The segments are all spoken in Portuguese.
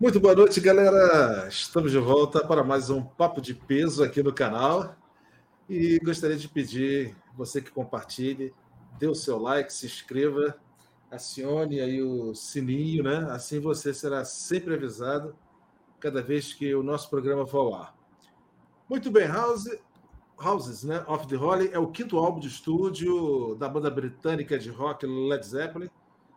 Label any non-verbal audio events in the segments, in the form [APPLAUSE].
Muito boa noite, galera. Estamos de volta para mais um Papo de Peso aqui no canal. E gostaria de pedir você que compartilhe, dê o seu like, se inscreva, acione aí o sininho, né? Assim você será sempre avisado cada vez que o nosso programa for ao ar. Muito bem, House, Houses, né? Off the Holly é o quinto álbum de estúdio da banda britânica de rock Led Zeppelin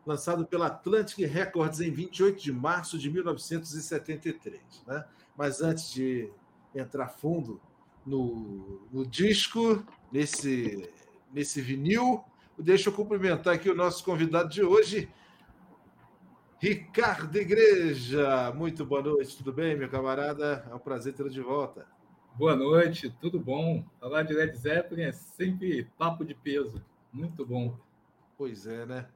lançado pela Atlantic Records em 28 de março de 1973. Né? Mas antes de entrar fundo no, no disco, nesse, nesse vinil, deixa eu cumprimentar aqui o nosso convidado de hoje, Ricardo Igreja. Muito boa noite, tudo bem, meu camarada? É um prazer tê-lo de volta. Boa noite, tudo bom? Falar de Led Zeppelin é sempre papo de peso, muito bom. Pois é, né?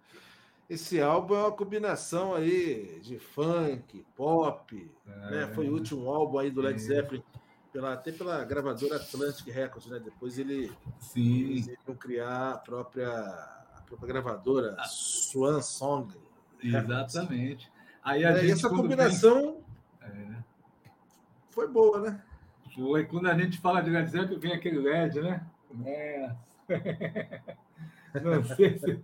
Esse álbum é uma combinação aí de funk, pop, é, né? Foi o último álbum aí do Led Zeppelin, pela, até pela gravadora Atlantic Records, né? Depois ele, Sim. eles criar a própria, a própria gravadora, ah. Swan Song. Exatamente. Aí a é, gente, essa combinação vem... é. foi boa, né? Foi. Quando a gente fala de Led Zeppelin, vem aquele LED, né? É. [LAUGHS] Não sei se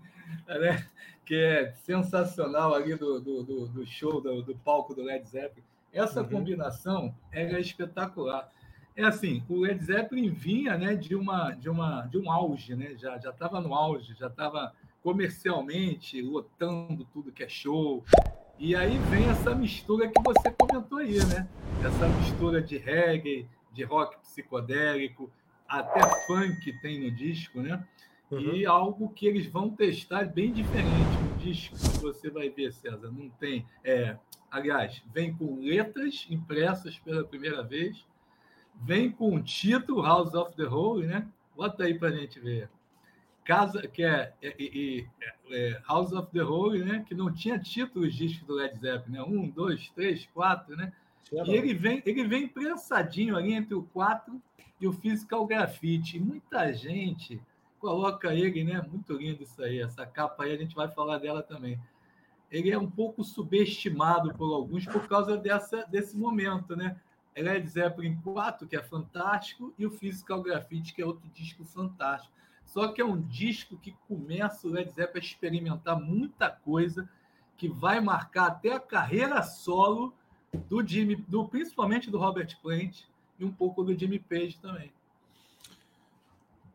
né? Que é sensacional ali do, do, do show, do, do, palco do Led Zeppelin. Essa uhum. combinação é espetacular. É assim, o Led Zeppelin vinha né, de, uma, de, uma, de um auge, né? já estava no auge, já estava comercialmente lotando tudo que é show. E aí vem essa mistura que você comentou aí, né? Essa mistura de reggae, de rock psicodélico, até funk tem no disco, né? Uhum. E algo que eles vão testar bem diferente. O disco que você vai ver, César, não tem. É, aliás, vem com letras impressas pela primeira vez, vem com o título House of the Holy, né? Bota aí para a gente ver. Casa, que é, é, é, é, House of the Holy, né? Que não tinha títulos discos do Led Zeppelin, né? Um, dois, três, quatro, né? E ele vem, ele vem prensadinho ali entre o 4 e o Physical Graffiti. muita gente coloca ele, né? Muito lindo isso aí. Essa capa aí a gente vai falar dela também. Ele é um pouco subestimado por alguns por causa dessa, desse momento, né? Led Zeppelin 4, que é fantástico, e o Physical Graffiti, que é outro disco fantástico. Só que é um disco que começa o Led Zeppelin a experimentar muita coisa que vai marcar até a carreira solo do Jimmy, do, principalmente do Robert Plant e um pouco do Jimmy Page também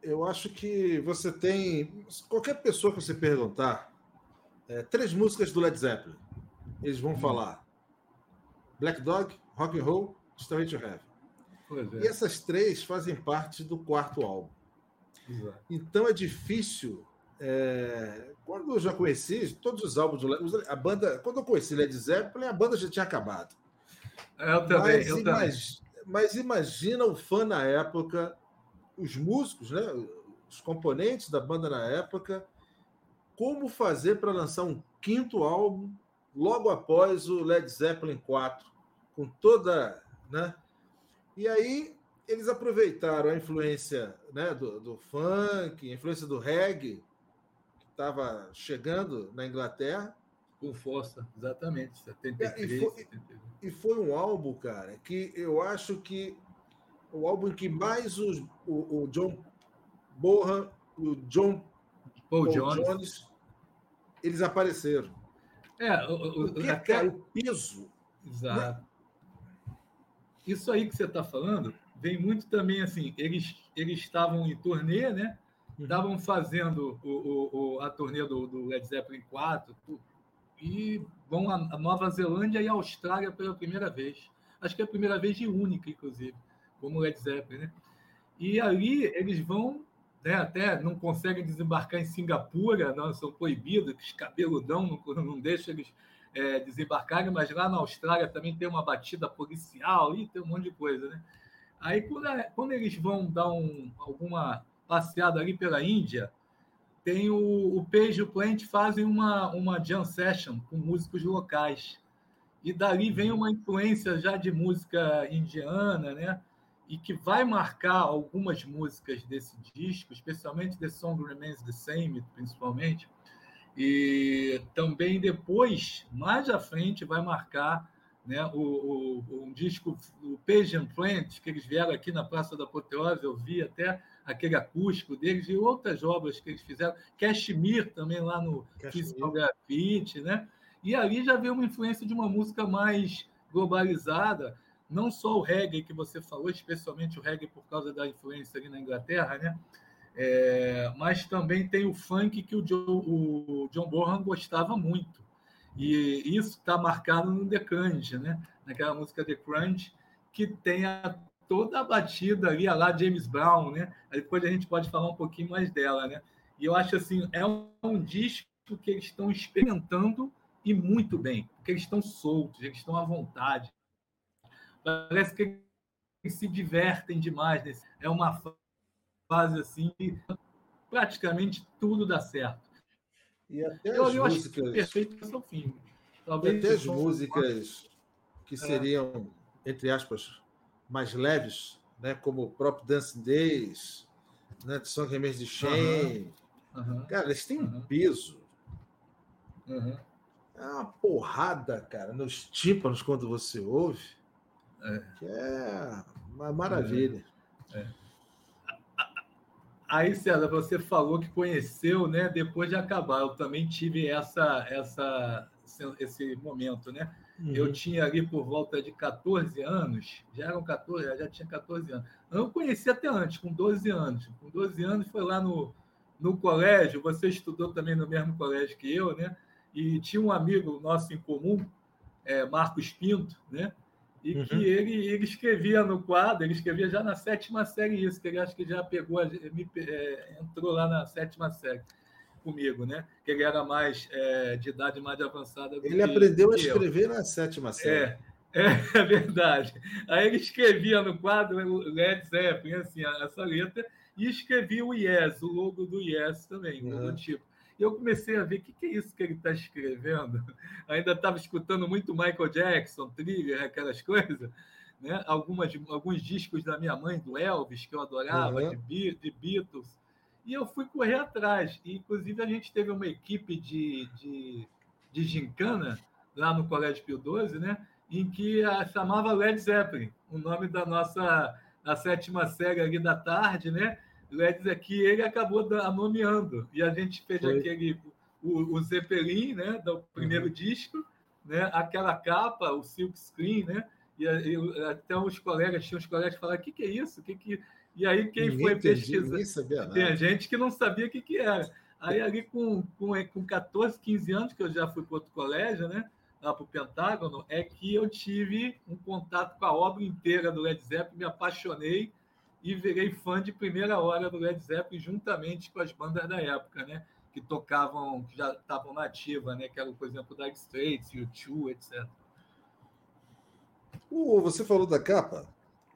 eu acho que você tem. Qualquer pessoa que você perguntar, é, três músicas do Led Zeppelin, eles vão hum. falar Black Dog, Rock and Roll, Straight to Heaven. É. E essas três fazem parte do quarto álbum. Exato. Então é difícil. É... Quando eu já conheci todos os álbuns do Led a banda, quando eu conheci Led Zeppelin, a banda já tinha acabado. Eu também, mas, eu imag... também. mas imagina o fã na época os músicos, né, os componentes da banda na época, como fazer para lançar um quinto álbum logo após o Led Zeppelin 4, com toda, né? E aí eles aproveitaram a influência, né, do, do funk, a influência do reggae que estava chegando na Inglaterra com força, exatamente, 73, e foi, E foi um álbum, cara, que eu acho que o álbum em que mais os, o, o John Bohan, o John Paul, Paul Jones. Jones. eles apareceram. É, o, o, que, até... cara, o peso. Exato. Né? Isso aí que você está falando vem muito também assim. Eles eles estavam em turnê, né? Uhum. Estavam fazendo o, o, o, a turnê do, do Led Zeppelin 4 e vão a Nova Zelândia e a Austrália pela primeira vez. Acho que é a primeira vez e única, inclusive como Led Zeppelin, né? E ali eles vão, né, até não conseguem desembarcar em Singapura, não, são proibidos, os cabeludão não, não deixam eles é, desembarcarem, mas lá na Austrália também tem uma batida policial e tem um monte de coisa, né? Aí quando, quando eles vão dar um, alguma passeada ali pela Índia, tem o, o Page e o Plant fazem uma, uma jam session com músicos locais. E dali vem uma influência já de música indiana, né? E que vai marcar algumas músicas desse disco, especialmente The Song Remains the Same, principalmente. E também depois, mais à frente, vai marcar né? O, o, um disco, o Pagan Plant, que eles vieram aqui na Praça da Apoteose, eu vi até aquele acústico deles e outras obras que eles fizeram. Cashmere também lá no Physical Graffiti, né? E ali já veio uma influência de uma música mais globalizada, não só o reggae que você falou, especialmente o reggae por causa da influência ali na Inglaterra, né? É, mas também tem o funk que o John, o John Bonham gostava muito. E isso está marcado no The Crunch, né? naquela música The Crunch, que tem a, toda a batida ali, a lá James Brown, né? Aí depois a gente pode falar um pouquinho mais dela, né? E eu acho assim, é um, um disco que eles estão experimentando e muito bem, porque eles estão soltos, eles estão à vontade. Parece que eles se divertem demais. Nesse, é uma fase assim, praticamente tudo dá certo. E até eu, as eu músicas. perfeito. Talvez até as músicas que é. seriam, entre aspas, mais leves, né? como o próprio Dancing Days, né? de Song Remix de Shane. Uhum. Cara, eles têm um peso. Uhum. É uma porrada, cara, nos tímpanos quando você ouve. É. Que é uma maravilha. É. É. Aí, César, você falou que conheceu, né, depois de acabar. Eu também tive essa, essa, esse momento, né? Uhum. Eu tinha ali por volta de 14 anos, já eram 14, já tinha 14 anos. Eu conheci até antes, com 12 anos. Com 12 anos foi lá no, no colégio, você estudou também no mesmo colégio que eu, né? E tinha um amigo nosso em comum, é, Marcos Pinto, né? E uhum. que ele, ele escrevia no quadro, ele escrevia já na sétima série isso, que ele acho que já pegou, me, é, entrou lá na sétima série comigo, né? Que ele era mais é, de idade mais avançada. ele que, aprendeu a escrever eu. na sétima série. É, é, [LAUGHS] é, verdade. Aí ele escrevia no quadro Led Zeppelin, assim, essa letra, e escrevia o Yes, o logo do Yes também, uhum. o logotipo. E eu comecei a ver o que, que é isso que ele está escrevendo. [LAUGHS] Ainda estava escutando muito Michael Jackson, Thriller, aquelas coisas. Né? Algumas, alguns discos da minha mãe, do Elvis, que eu adorava, uhum. de, de Beatles. E eu fui correr atrás. E, inclusive, a gente teve uma equipe de, de, de gincana lá no Colégio Pio XII, né? em que a chamava Led Zeppelin, o nome da nossa a sétima série ali da tarde, né? Leds aqui, ele acabou nomeando. E a gente fez Foi. aquele, o, o Zeppelin, né, do primeiro uhum. disco, né, aquela capa, o silk screen, né? E, e até os colegas, tinham os colegas que falaram, o que, que é isso? que que... E aí quem ninguém foi pesquisar... Tem gente que não sabia o que, que era. Aí ali com, com, com 14, 15 anos, que eu já fui para outro colégio, né? Lá para o Pentágono, é que eu tive um contato com a obra inteira do Led Zeppelin, me apaixonei e virei fã de primeira hora do Led Zeppelin juntamente com as bandas da época, né? Que tocavam, que já estavam na ativa, né? Que eram, por exemplo, Dark Straits, U2, etc. Uh, você falou da capa.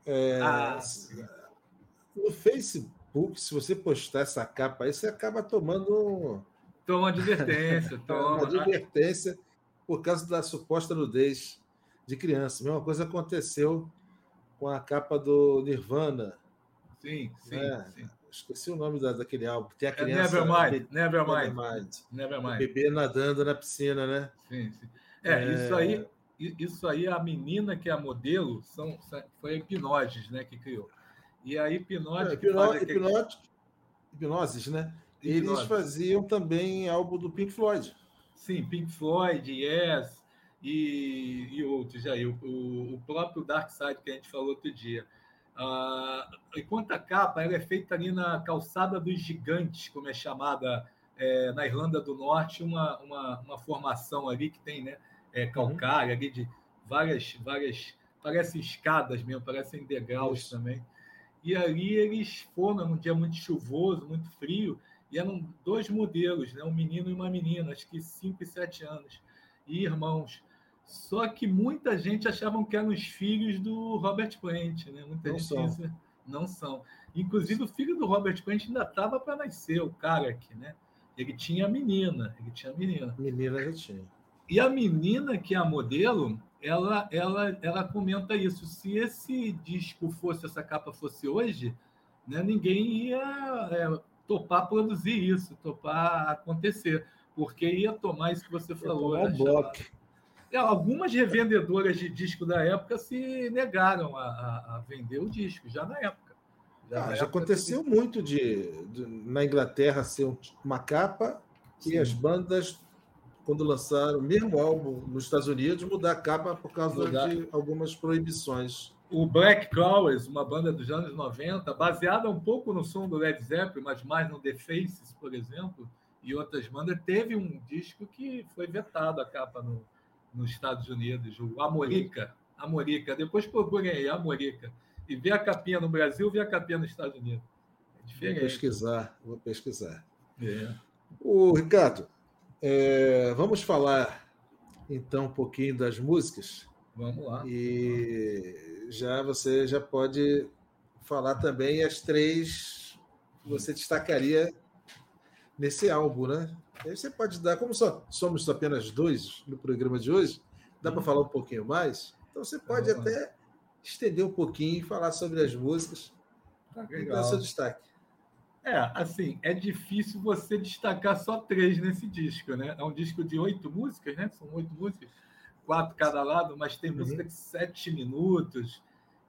É, ah, no Facebook, se você postar essa capa aí, você acaba tomando. Toma advertência, toma. Uma [LAUGHS] advertência por causa da suposta nudez de criança. A mesma coisa aconteceu com a capa do Nirvana, Sim, sim, é, sim. Esqueci o nome da, daquele álbum. Tem a é criança. É Nevermind. Nevermind. Nevermind. Bebê nadando na piscina, né? Sim, sim. É, é, isso aí. Isso aí, a menina que é a modelo são, foi a Hipnoses, né, que criou. E a Hipnose. É, hipno, aquele... hipnose, hipnoses, né? Hipnose. Eles faziam também álbum do Pink Floyd. Sim, Pink Floyd, Yes e, e outros aí. O, o, o próprio Dark Side que a gente falou outro dia. Ah, enquanto a capa ela é feita ali na calçada dos gigantes, como é chamada é, na Irlanda do Norte, uma, uma, uma, formação ali que tem né, é, uhum. calcária ali de várias, várias, parecem escadas mesmo, parecem degraus Isso. também. E ali eles foram num dia muito chuvoso, muito frio, e eram dois modelos, né, um menino e uma menina, acho que 5 e 7 anos, e irmãos. Só que muita gente achavam que eram os filhos do Robert Plant, né? Muita não gente são. Disse, não são. Inclusive, o filho do Robert Plant ainda estava para nascer, o cara aqui, né? Ele tinha a menina, ele tinha a menina. Menina já tinha. E a menina, que é a modelo, ela, ela, ela comenta isso. Se esse disco fosse, essa capa fosse hoje, né, ninguém ia é, topar produzir isso, topar acontecer, porque ia tomar isso que você falou. Ia tomar um bloco. Algumas revendedoras de disco da época se negaram a, a, a vender o disco, já na época. Já, ah, já aconteceu muito de, de, na Inglaterra ser uma capa Sim. e as bandas, quando lançaram o mesmo álbum nos Estados Unidos, mudar a capa por causa mudar. de algumas proibições. O Black Crowes, uma banda dos anos 90, baseada um pouco no som do Led Zeppelin, mas mais no The Faces, por exemplo, e outras bandas, teve um disco que foi vetado a capa no, nos Estados Unidos, o Amorica. Amorica. Depois procurem aí, Amorica. E vê a capinha no Brasil, vê a capinha nos Estados Unidos. É diferente. Vou pesquisar, vou pesquisar. É. O Ricardo, é, vamos falar então um pouquinho das músicas. Vamos lá. E já você já pode falar também as três que você destacaria nesse álbum, né? Aí você pode dar, como só somos apenas dois no programa de hoje, dá para falar um pouquinho mais? Então você pode ah, até estender um pouquinho e falar sobre as músicas tá e dar seu destaque. É, assim, é difícil você destacar só três nesse disco, né? É um disco de oito músicas, né? São oito músicas, quatro cada lado, mas tem uhum. música de sete minutos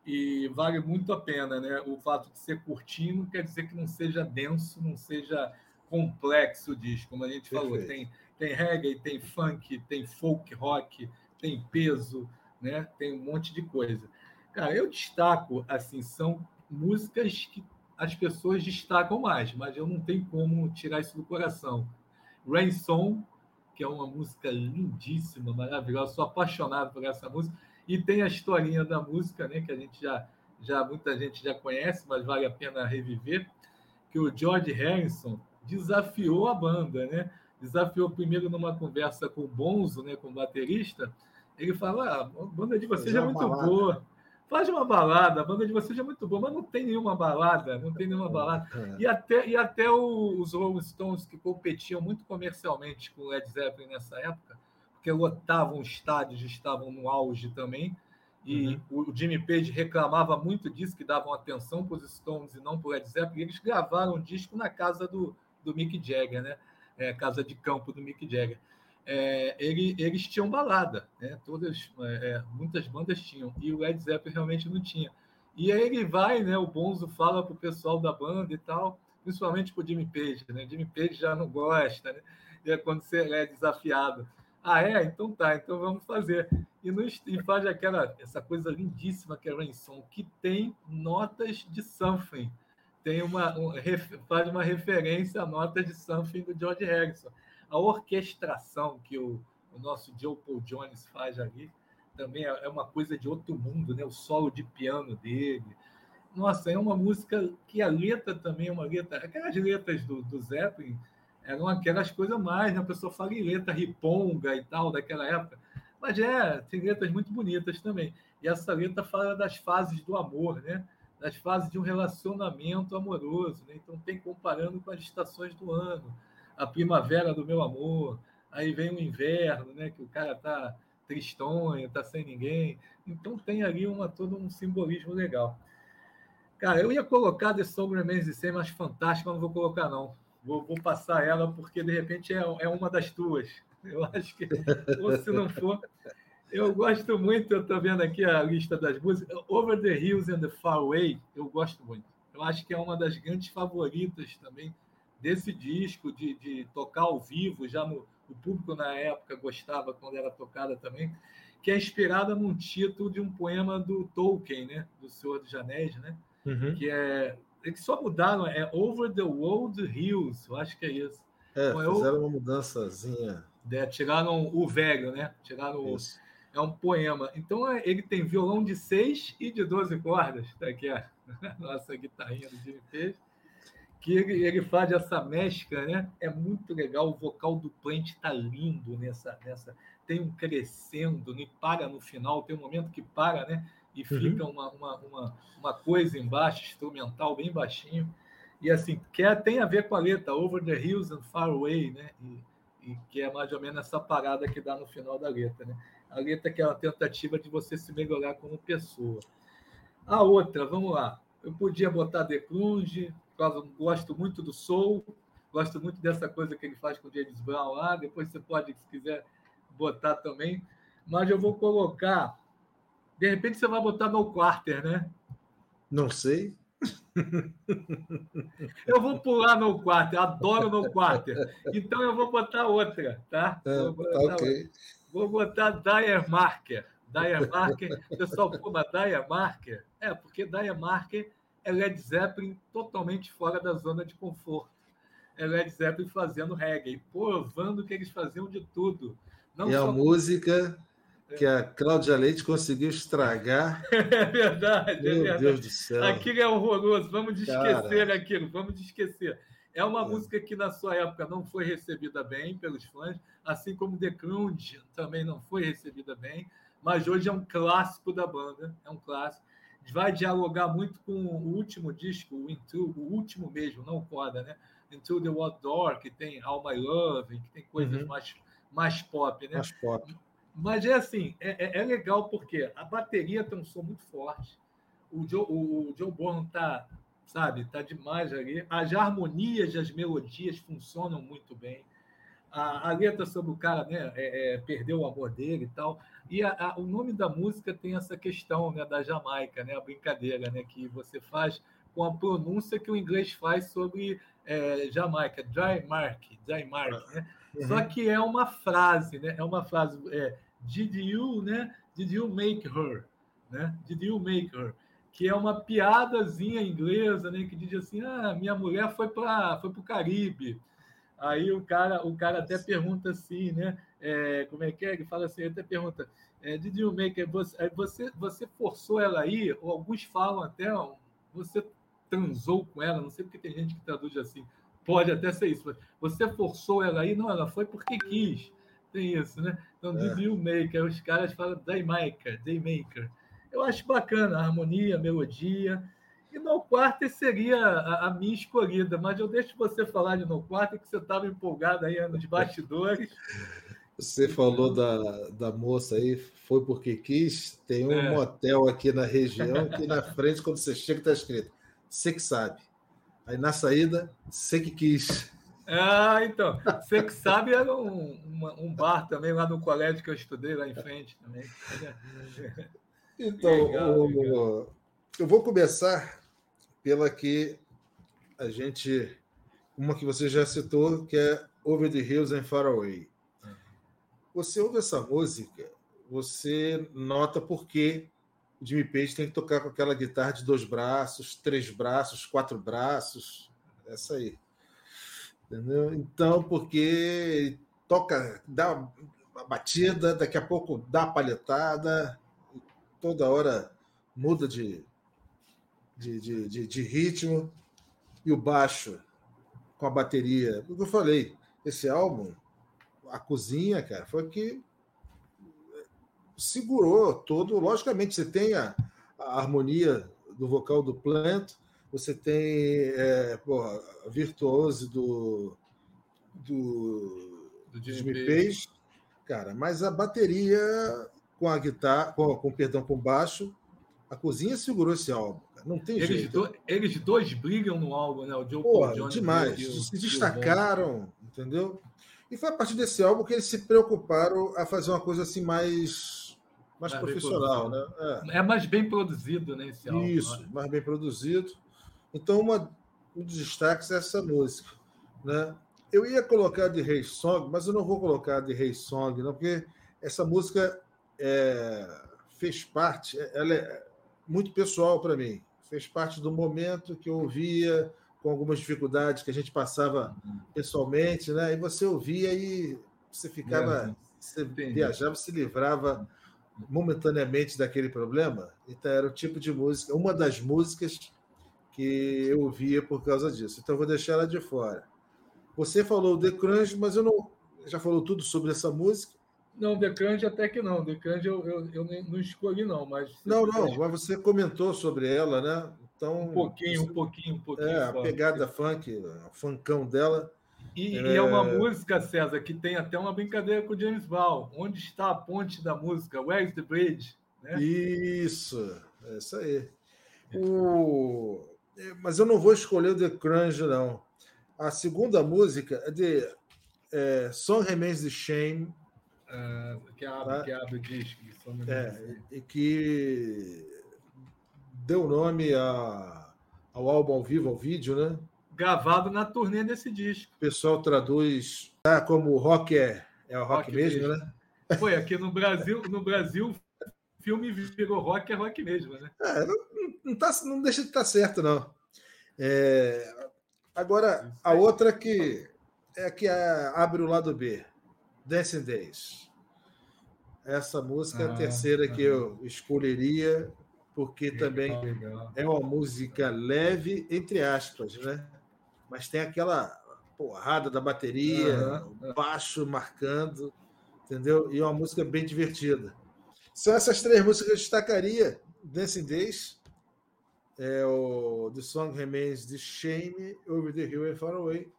e vale muito a pena, né? O fato de ser curtinho não quer dizer que não seja denso, não seja complexo disco, como a gente Perfeito. falou. Tem, tem reggae, tem funk, tem folk rock, tem peso, né? tem um monte de coisa. Cara, eu destaco, assim, são músicas que as pessoas destacam mais, mas eu não tenho como tirar isso do coração. Rain Song, que é uma música lindíssima, maravilhosa, sou apaixonado por essa música. E tem a historinha da música, né, que a gente já, já muita gente já conhece, mas vale a pena reviver, que o George Harrison desafiou a banda, né? Desafiou primeiro numa conversa com o Bonzo, né, com o baterista. Ele falou: ah, a banda de vocês é muito balada. boa. Faz uma balada, a banda de vocês é muito boa, mas não tem nenhuma balada, não tem nenhuma balada. É. E até, e até os Rolling Stones, que competiam muito comercialmente com o Led Zeppelin nessa época, porque lotavam estádios, estavam no auge também, e uhum. o Jimmy Page reclamava muito disso, que davam atenção para os Stones e não para o Led Zeppelin. Eles gravaram um disco na casa do, do Mick Jagger, né? É, casa de campo do Mick Jagger. É, ele, eles tinham balada, né? Todas, é, é, muitas bandas tinham, e o Led Zeppelin realmente não tinha. E aí ele vai, né? O Bonzo fala para o pessoal da banda e tal, principalmente para o Jimmy Page, né? Jimmy Page já não gosta, né? E é quando você é desafiado. Ah, é? Então tá, então vamos fazer. E, nos, e faz aquela, essa coisa lindíssima que é o Song, que tem notas de something tem uma, um, faz uma referência à nota de something do George Harrison. A orquestração que o, o nosso Joe Paul Jones faz ali também é, é uma coisa de outro mundo, né? O solo de piano dele. Nossa, é uma música que a letra também é uma letra. Aquelas letras do, do Zeppelin eram aquelas coisas mais, né? A pessoa fala em letra riponga e tal, daquela época. Mas é, tem letras muito bonitas também. E essa letra fala das fases do amor, né? Das fases de um relacionamento amoroso. Né? Então, tem comparando com as estações do ano. A primavera do meu amor, aí vem o inverno, né? que o cara está tristonho, está sem ninguém. Então, tem ali uma, todo um simbolismo legal. Cara, eu ia colocar The Song Remains the Same, mas fantástica, mas não vou colocar, não. Vou, vou passar ela, porque de repente é, é uma das tuas. Eu acho que, ou se não for, eu gosto muito, eu estou vendo aqui a lista das músicas. Over the Hills and the Far Away, eu gosto muito. Eu acho que é uma das grandes favoritas também desse disco, de, de tocar ao vivo, já no, o público na época gostava quando era tocada também, que é inspirada num título de um poema do Tolkien, né? Do Senhor dos Anéis, né? Uhum. Que é. Que só mudaram, é Over the World Hills, eu acho que é isso. É, então, fizeram eu, uma mudançazinha. É, tiraram o velho, né? Tiraram isso. É um poema. Então, é, ele tem violão de 6 e de 12 cordas. Tá aqui a [LAUGHS] nossa guitarrinha do Jimmy Page. Que ele, ele faz essa mescla, né? É muito legal. O vocal do Plant está lindo nessa, nessa. Tem um crescendo, e para no final. Tem um momento que para, né? E uhum. fica uma, uma, uma, uma coisa embaixo, instrumental, bem baixinho. E assim, que é, tem a ver com a letra Over the Hills and Far Away, né? E, e que é mais ou menos essa parada que dá no final da letra, né? A letra que é uma tentativa de você se melhorar como pessoa. A outra, vamos lá. Eu podia botar The Clunge, gosto muito do Soul, gosto muito dessa coisa que ele faz com o James Brown lá. Depois você pode, se quiser, botar também. mas eu vou colocar. De repente você vai botar no quarter, né? Não sei. [LAUGHS] Eu vou pular no quarter, adoro no quarter. Então eu vou botar outra, tá? Vou botar, ok. Vou botar Dyer Marker. Dyer Marker, pessoal pula Dyer Marker. É, porque Dyer Marker é Led Zeppelin totalmente fora da zona de conforto. É Led Zeppelin fazendo reggae, provando que eles faziam de tudo. Não e a música que a Cláudia Leite conseguiu estragar. [LAUGHS] É verdade. Meu é verdade. Deus do céu. Aquilo é horroroso. Vamos de esquecer aquilo. Vamos de esquecer. É uma é. música que na sua época não foi recebida bem pelos fãs, assim como The Crown também não foi recebida bem, mas hoje é um clássico da banda, é um clássico. Vai dialogar muito com o último disco, o Into, o último mesmo, não o Coda, né? Into the Wild Door, que tem All My Love, que tem coisas uhum. mais, mais pop, né? Mais pop. Mas é assim, é, é, é, legal porque a bateria tem um som muito forte. O Joe, o, o Joe Bonham tá, sabe, tá demais ali. As harmonias as melodias funcionam muito bem. A, a letra sobre o cara, né, é, é, perdeu o amor dele e tal. E a, a, o nome da música tem essa questão, né, da Jamaica, né, a brincadeira, né, que você faz com a pronúncia que o inglês faz sobre é, Jamaica, dry mark, dry mark, né? Uhum. Só que é uma frase, né? É uma frase. É, Did you, né? Did you make her, né? Did you make her? Que é uma piadazinha inglesa, né? Que diz assim: ah, minha mulher foi para foi o Caribe. Aí o cara, o cara até pergunta assim, né? É, como é que é? Ele fala assim, ele até pergunta, é, did you make? Você, você, você forçou ela aí? Ou alguns falam até, você transou com ela, não sei porque tem gente que traduz assim, pode até ser isso, você forçou ela aí? Não, ela foi porque quis. Tem isso, né? Então, é. Did Maker, os caras falam Daymaker, Daymaker. Eu acho bacana a harmonia, a melodia. E no quarto seria a, a, minha escolhida, mas eu deixo você falar de no quarto, que você estava empolgado aí nos bastidores. Você falou da, da moça aí, foi porque quis. Tem um é. motel aqui na região que na frente, quando você chega, está escrito: você que sabe. Aí na saída, você que quis. Ah, então. Você que sabe, era um, uma, um bar também lá no colégio que eu estudei, lá em frente também. Então, legal, o, legal. eu vou começar pela que a gente. Uma que você já citou, que é Over the Hills and Far Away. Você ouve essa música, você nota por que o Jimmy Page tem que tocar com aquela guitarra de dois braços, três braços, quatro braços, essa aí. Entendeu? Então, porque toca, dá a batida, daqui a pouco dá a palhetada, toda hora muda de, de, de, de, de ritmo, e o baixo com a bateria. O que eu falei, esse álbum, a cozinha, cara, foi que segurou todo. Logicamente, você tem a, a harmonia do vocal do Plant, você tem é, porra, a virtuose do, do, do Jimmy Page, cara, mas a bateria com a guitarra, com, com perdão, com baixo, a cozinha segurou esse álbum. Cara. Não tem eles jeito. Do, eles dois brigam no álbum, né? O Joe Porra, Paul demais. E o, se destacaram, entendeu? E foi a partir desse álbum que eles se preocuparam a fazer uma coisa assim mais mais, mais profissional, né? É. é. mais bem produzido, né? Esse álbum, Isso, né? mais bem produzido. Então, uma, um dos destaques é essa música, né? Eu ia colocar de Rei Song, mas eu não vou colocar de Rei Song, não, porque essa música é, fez parte, ela é muito pessoal para mim. Fez parte do momento que eu ouvia, com algumas dificuldades que a gente passava pessoalmente, né? E você ouvia e você ficava, é, você viajava, se livrava momentaneamente daquele problema. Então era o tipo de música, uma das músicas que eu ouvia por causa disso. Então eu vou deixar ela de fora. Você falou The Crunch, mas eu não já falou tudo sobre essa música. Não, The Crunch até que não. The Crunch eu, eu, eu não escolhi, não. Mas não, não, mas você comentou sobre ela, né? Então, um pouquinho, você... um pouquinho, um pouquinho. É, a pegada funk, o funkão dela. E é... e é... uma música, César, que tem até uma brincadeira com o James Val. Onde está a ponte da música? Where's the bridge? Né? Isso, é isso aí. O... É, mas eu não vou escolher o The Crunch, não. A segunda música é de é, Song Remains the Shame, uh, que, abre, tá? que abre o disco. É, e que deu nome a, ao álbum ao vivo, ao vídeo, né? Gravado na turnê desse disco. O pessoal traduz tá, como rock é, é o rock, rock mesmo, mesmo, né? Foi, aqui no Brasil, no Brasil, filme virou rock é rock mesmo, né? É, não, não, tá, não deixa de estar tá certo, não. É, agora, a outra que é que é, abre o lado B, Dancing Days. Essa música é a ah, terceira que eu escolheria, porque legal, também legal. é uma música leve, entre aspas, né? Mas tem aquela porrada da bateria, uhum. baixo marcando, entendeu? E é uma música bem divertida. São essas três músicas que eu destacaria: Dancing Days, é o The Song Remains the Shame, Over the Hill and Far Away.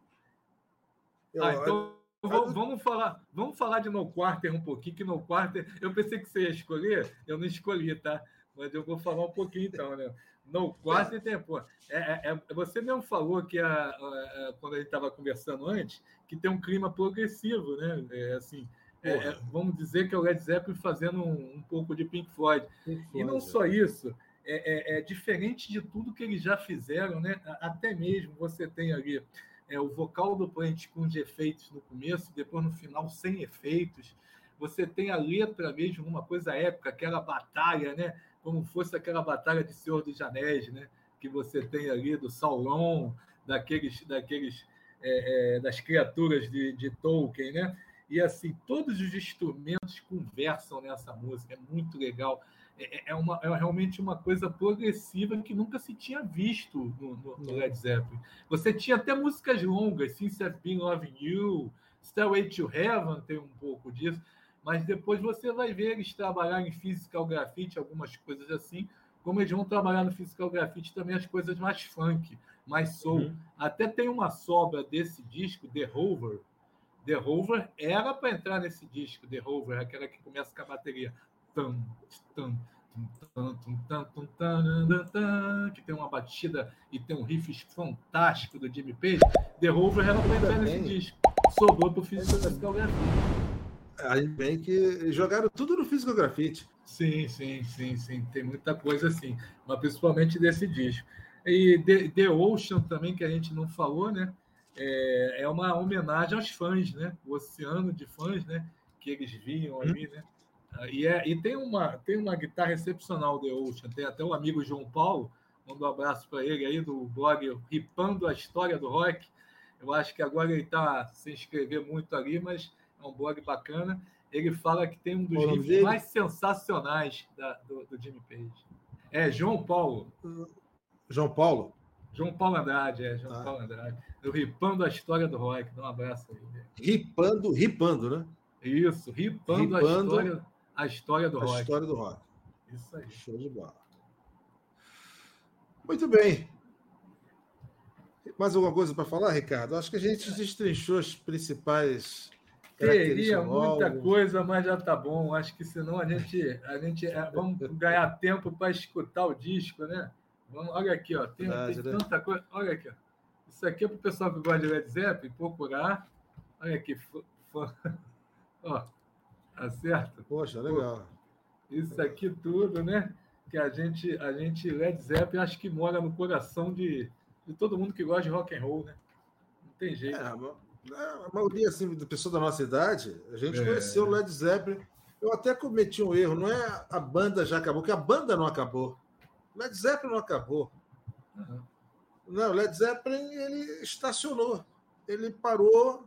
Eu, ah, então vamos falar, vamos falar de No Quarter um pouquinho, que No Quarter, eu pensei que você ia escolher, eu não escolhi, tá? Mas eu vou falar um pouquinho então, né? No Quarter tem, pô, é, é, é, você mesmo falou que a, a, a quando a gente estava conversando antes, que tem um clima progressivo, né? É, assim, é, é, vamos dizer que é o Led Zeppelin fazendo um, um pouco de Pink Floyd. Pink Floyd. E não só isso, é, é, é, diferente de tudo que eles já fizeram, né? Até mesmo você tem ali é, o vocal do Plant com os efeitos no começo, depois no final sem efeitos. Você tem a letra mesmo, uma coisa épica, aquela batalha, né? Como fosse aquela batalha de Senhor dos Anéis, né? Que você tem ali do Sauron, daqueles, daqueles é, é, das criaturas de, de Tolkien, né? E assim, todos os instrumentos conversam nessa música, é muito legal. É, é, é, uma, é realmente uma coisa progressiva que nunca se tinha visto no, no, no Led Zeppelin. Você tinha até músicas longas, Since I've Been Loving You, Stairway to Heaven tem um pouco disso, mas depois você vai ver eles trabalhar em physical graffiti, algumas coisas assim, como eles vão trabalhar no physical graffiti também as coisas mais funk, mais soul. Uhum. Até tem uma sobra desse disco, The Rover, The Rover era para entrar nesse disco, The Rover, aquela que começa com a bateria. Que tem uma batida e tem um riff fantástico do Jimmy Page. The Rover era para entrar nesse disco. Sobrou para o Physical Graffiti. Aí bem que jogaram tudo no Physical Graffiti. Sim, sim, sim, sim. Tem muita coisa assim, mas principalmente desse disco. E The, The Ocean também, que a gente não falou, né? é, é uma homenagem aos fãs, né? O oceano de fãs, né? Que eles viam ali, né? E, é, e tem, uma, tem uma guitarra excepcional The Ocean. Tem até o amigo João Paulo, mando um abraço para ele aí do blog Ripando a História do Rock. Eu acho que agora ele está sem escrever muito ali, mas é um blog bacana. Ele fala que tem um dos riffs mais sensacionais da, do, do Jimmy Page. É João Paulo. João Paulo? João Paulo Andrade, é, João ah. Paulo Andrade. Eu ripando a história do rock. Dá um abraço aí. Ripando, ripando, né? Isso, ripando, ripando a, história, a história do a rock. A história do rock. Isso aí. Show de bola. Muito bem. Mais alguma coisa para falar, Ricardo? Acho que a gente destrinchou as principais. Teria muita coisa, mas já tá bom. Acho que senão a gente, a gente é, vamos ganhar tempo para escutar o disco, né? Vamos, olha aqui, ó. Tem, Verdade, tem né? tanta coisa. Olha aqui, ó. Isso aqui é para o pessoal que gosta de Led Zeppelin procurar. Olha aqui. [LAUGHS] Ó, tá certo? Poxa, legal. Isso aqui tudo, né? Que a gente, a gente Led Zeppelin, acho que mora no coração de, de todo mundo que gosta de rock and roll, né? Não tem jeito. É, a maioria assim, da pessoa da nossa idade, a gente é. conheceu o Led Zeppelin. Eu até cometi um erro, não é a banda já acabou, que a banda não acabou. Led Zeppelin não acabou. Uhum. Não, Led Zeppelin ele estacionou. Ele parou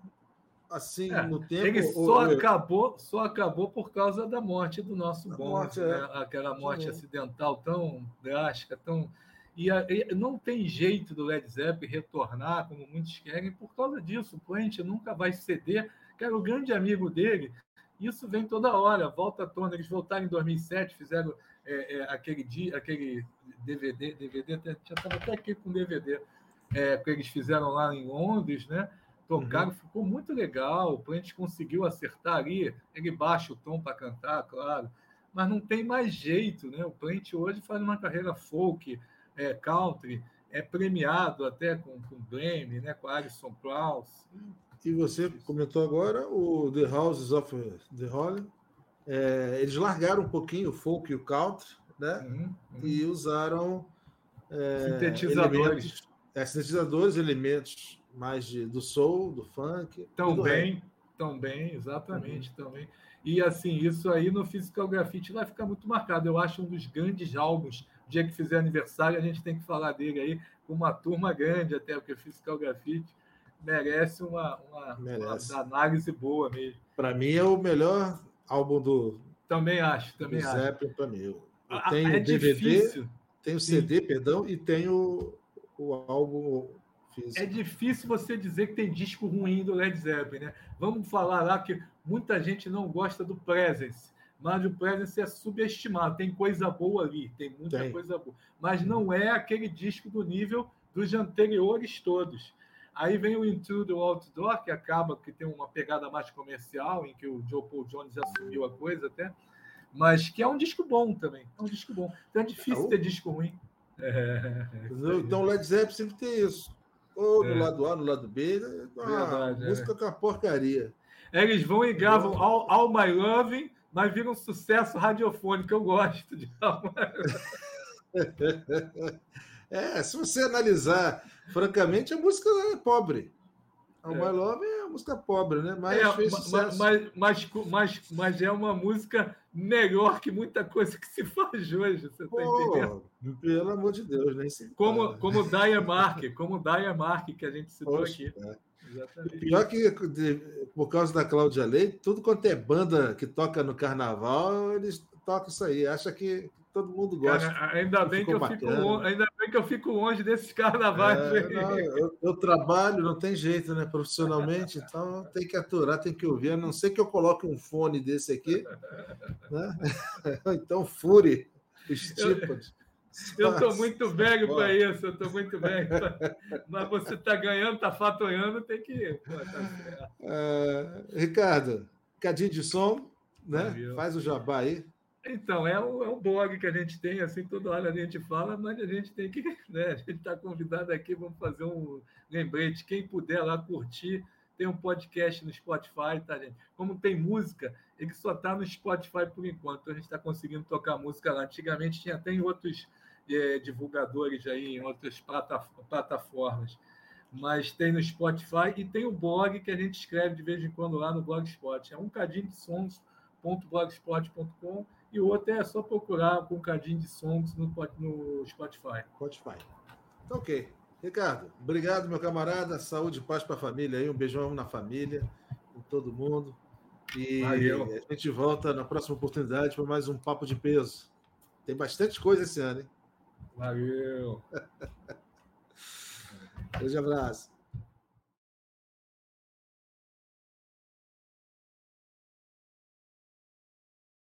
assim é, no tempo. Ele só ou... acabou, só acabou por causa da morte do nosso bom, né? é. aquela morte Sim. acidental tão drástica, tão e, a, e, não tem jeito do Led Zeppelin retornar como muitos querem por causa disso. O Plant nunca vai ceder, que era o grande amigo dele. Isso vem toda hora, volta à tona. Eles voltaram em 2007, fizeram é, é, aquele dia, aquele DVD, DVD, já estava até aqui com DVD, é, que eles fizeram lá em Londres, né? Tocaram, uhum. ficou muito legal. O Plant conseguiu acertar ali. Ele baixa o tom para cantar, claro, mas não tem mais jeito, né? O Plant hoje faz uma carreira folk, é, country, é premiado até com, com Grammy, né? Com Alison Krauss. E você comentou agora o The Houses of the Holy. É, eles largaram um pouquinho o folk e o country, né? Uhum, uhum. E usaram é, sintetizadores. Elementos, é, sintetizadores, elementos mais de, do soul, do funk. Também, também, exatamente, uhum. também. E assim, isso aí no Physical Graffiti vai ficar muito marcado. Eu acho um dos grandes álbuns. O dia que fizer aniversário, a gente tem que falar dele aí, com uma turma grande, até, porque o Physical Graffiti merece uma, uma, merece. uma análise boa mesmo. Para mim é o melhor álbum do. Também acho, também do acho. Zeppelin para mim. Eu tenho é DVD, difícil. tenho CD, Sim. perdão, e tenho físico. É difícil você dizer que tem disco ruim do Led Zeppelin, né? Vamos falar lá que muita gente não gosta do Presence. Mas o Presence é subestimado, tem coisa boa ali, tem muita tem. coisa boa. Mas não é aquele disco do nível dos anteriores todos. Aí vem o Into the Outdoor, que acaba que tem uma pegada mais comercial, em que o Joe Paul Jones assumiu a coisa até, mas que é um disco bom também. É um disco bom. Então é difícil é ter disco ruim. É, então o Led Zeppelin sempre tem isso. Ou no é. lado A, no lado B, ah, Verdade, música é. com a porcaria. Eles vão e gravam All, All My Loving, mas viram um sucesso radiofônico. Eu gosto de All My [LAUGHS] É, se você analisar, francamente, a música é pobre. All é. My Love é uma música pobre, né? Mas é, fez sucesso. Mas, mas, mas, mas, é uma música melhor que muita coisa que se faz hoje. Você tá entendendo? Pelo amor de Deus, nem se Como, como Dia Mark, como Dia Mark, que a gente citou Poxa, aqui. É. Exatamente. Pior que por causa da Cláudia Leite, tudo quanto é banda que toca no carnaval, eles tocam isso aí. Acha que todo mundo gosta. Cara, ainda, bem que eu fico longe, ainda que eu fico longe desses carnavais. É, não, eu, eu, trabalho, não tem jeito, né? Profissionalmente, então tem que aturar, tem que ouvir. A não ser que eu coloque um fone desse aqui, né? [LAUGHS] então fure os tipos. Eu estou muito velho para isso, eu estou muito velho. Pra... [LAUGHS] Mas você está ganhando, está faturando, tem que ir. Pô, tá uh, Ricardo, cadinho de som, né? Faz o jabá aí. Então, é o, é blog que a gente tem, assim, toda hora a gente fala, mas a gente tem que, [LAUGHS] né? A gente está convidado aqui, vamos fazer um lembrete. Quem puder lá curtir, tem um podcast no Spotify, tá, gente? Como tem música, ele só está no Spotify por enquanto, a gente está conseguindo tocar música lá. Antigamente tinha até em outros é, divulgadores aí, em outras plataformas. Mas tem no Spotify e tem o blog que a gente escreve de vez em quando lá no Blogspot. É um cadinho de e o outro é só procurar com um cadinho de sons no, no Spotify. Spotify. Então, ok. Ricardo, obrigado, meu camarada. Saúde e paz para a família aí. Um beijão na família, com todo mundo. E Valeu. a gente volta na próxima oportunidade para mais um Papo de Peso. Tem bastante coisa esse ano, hein? Valeu. [LAUGHS] Grande abraço.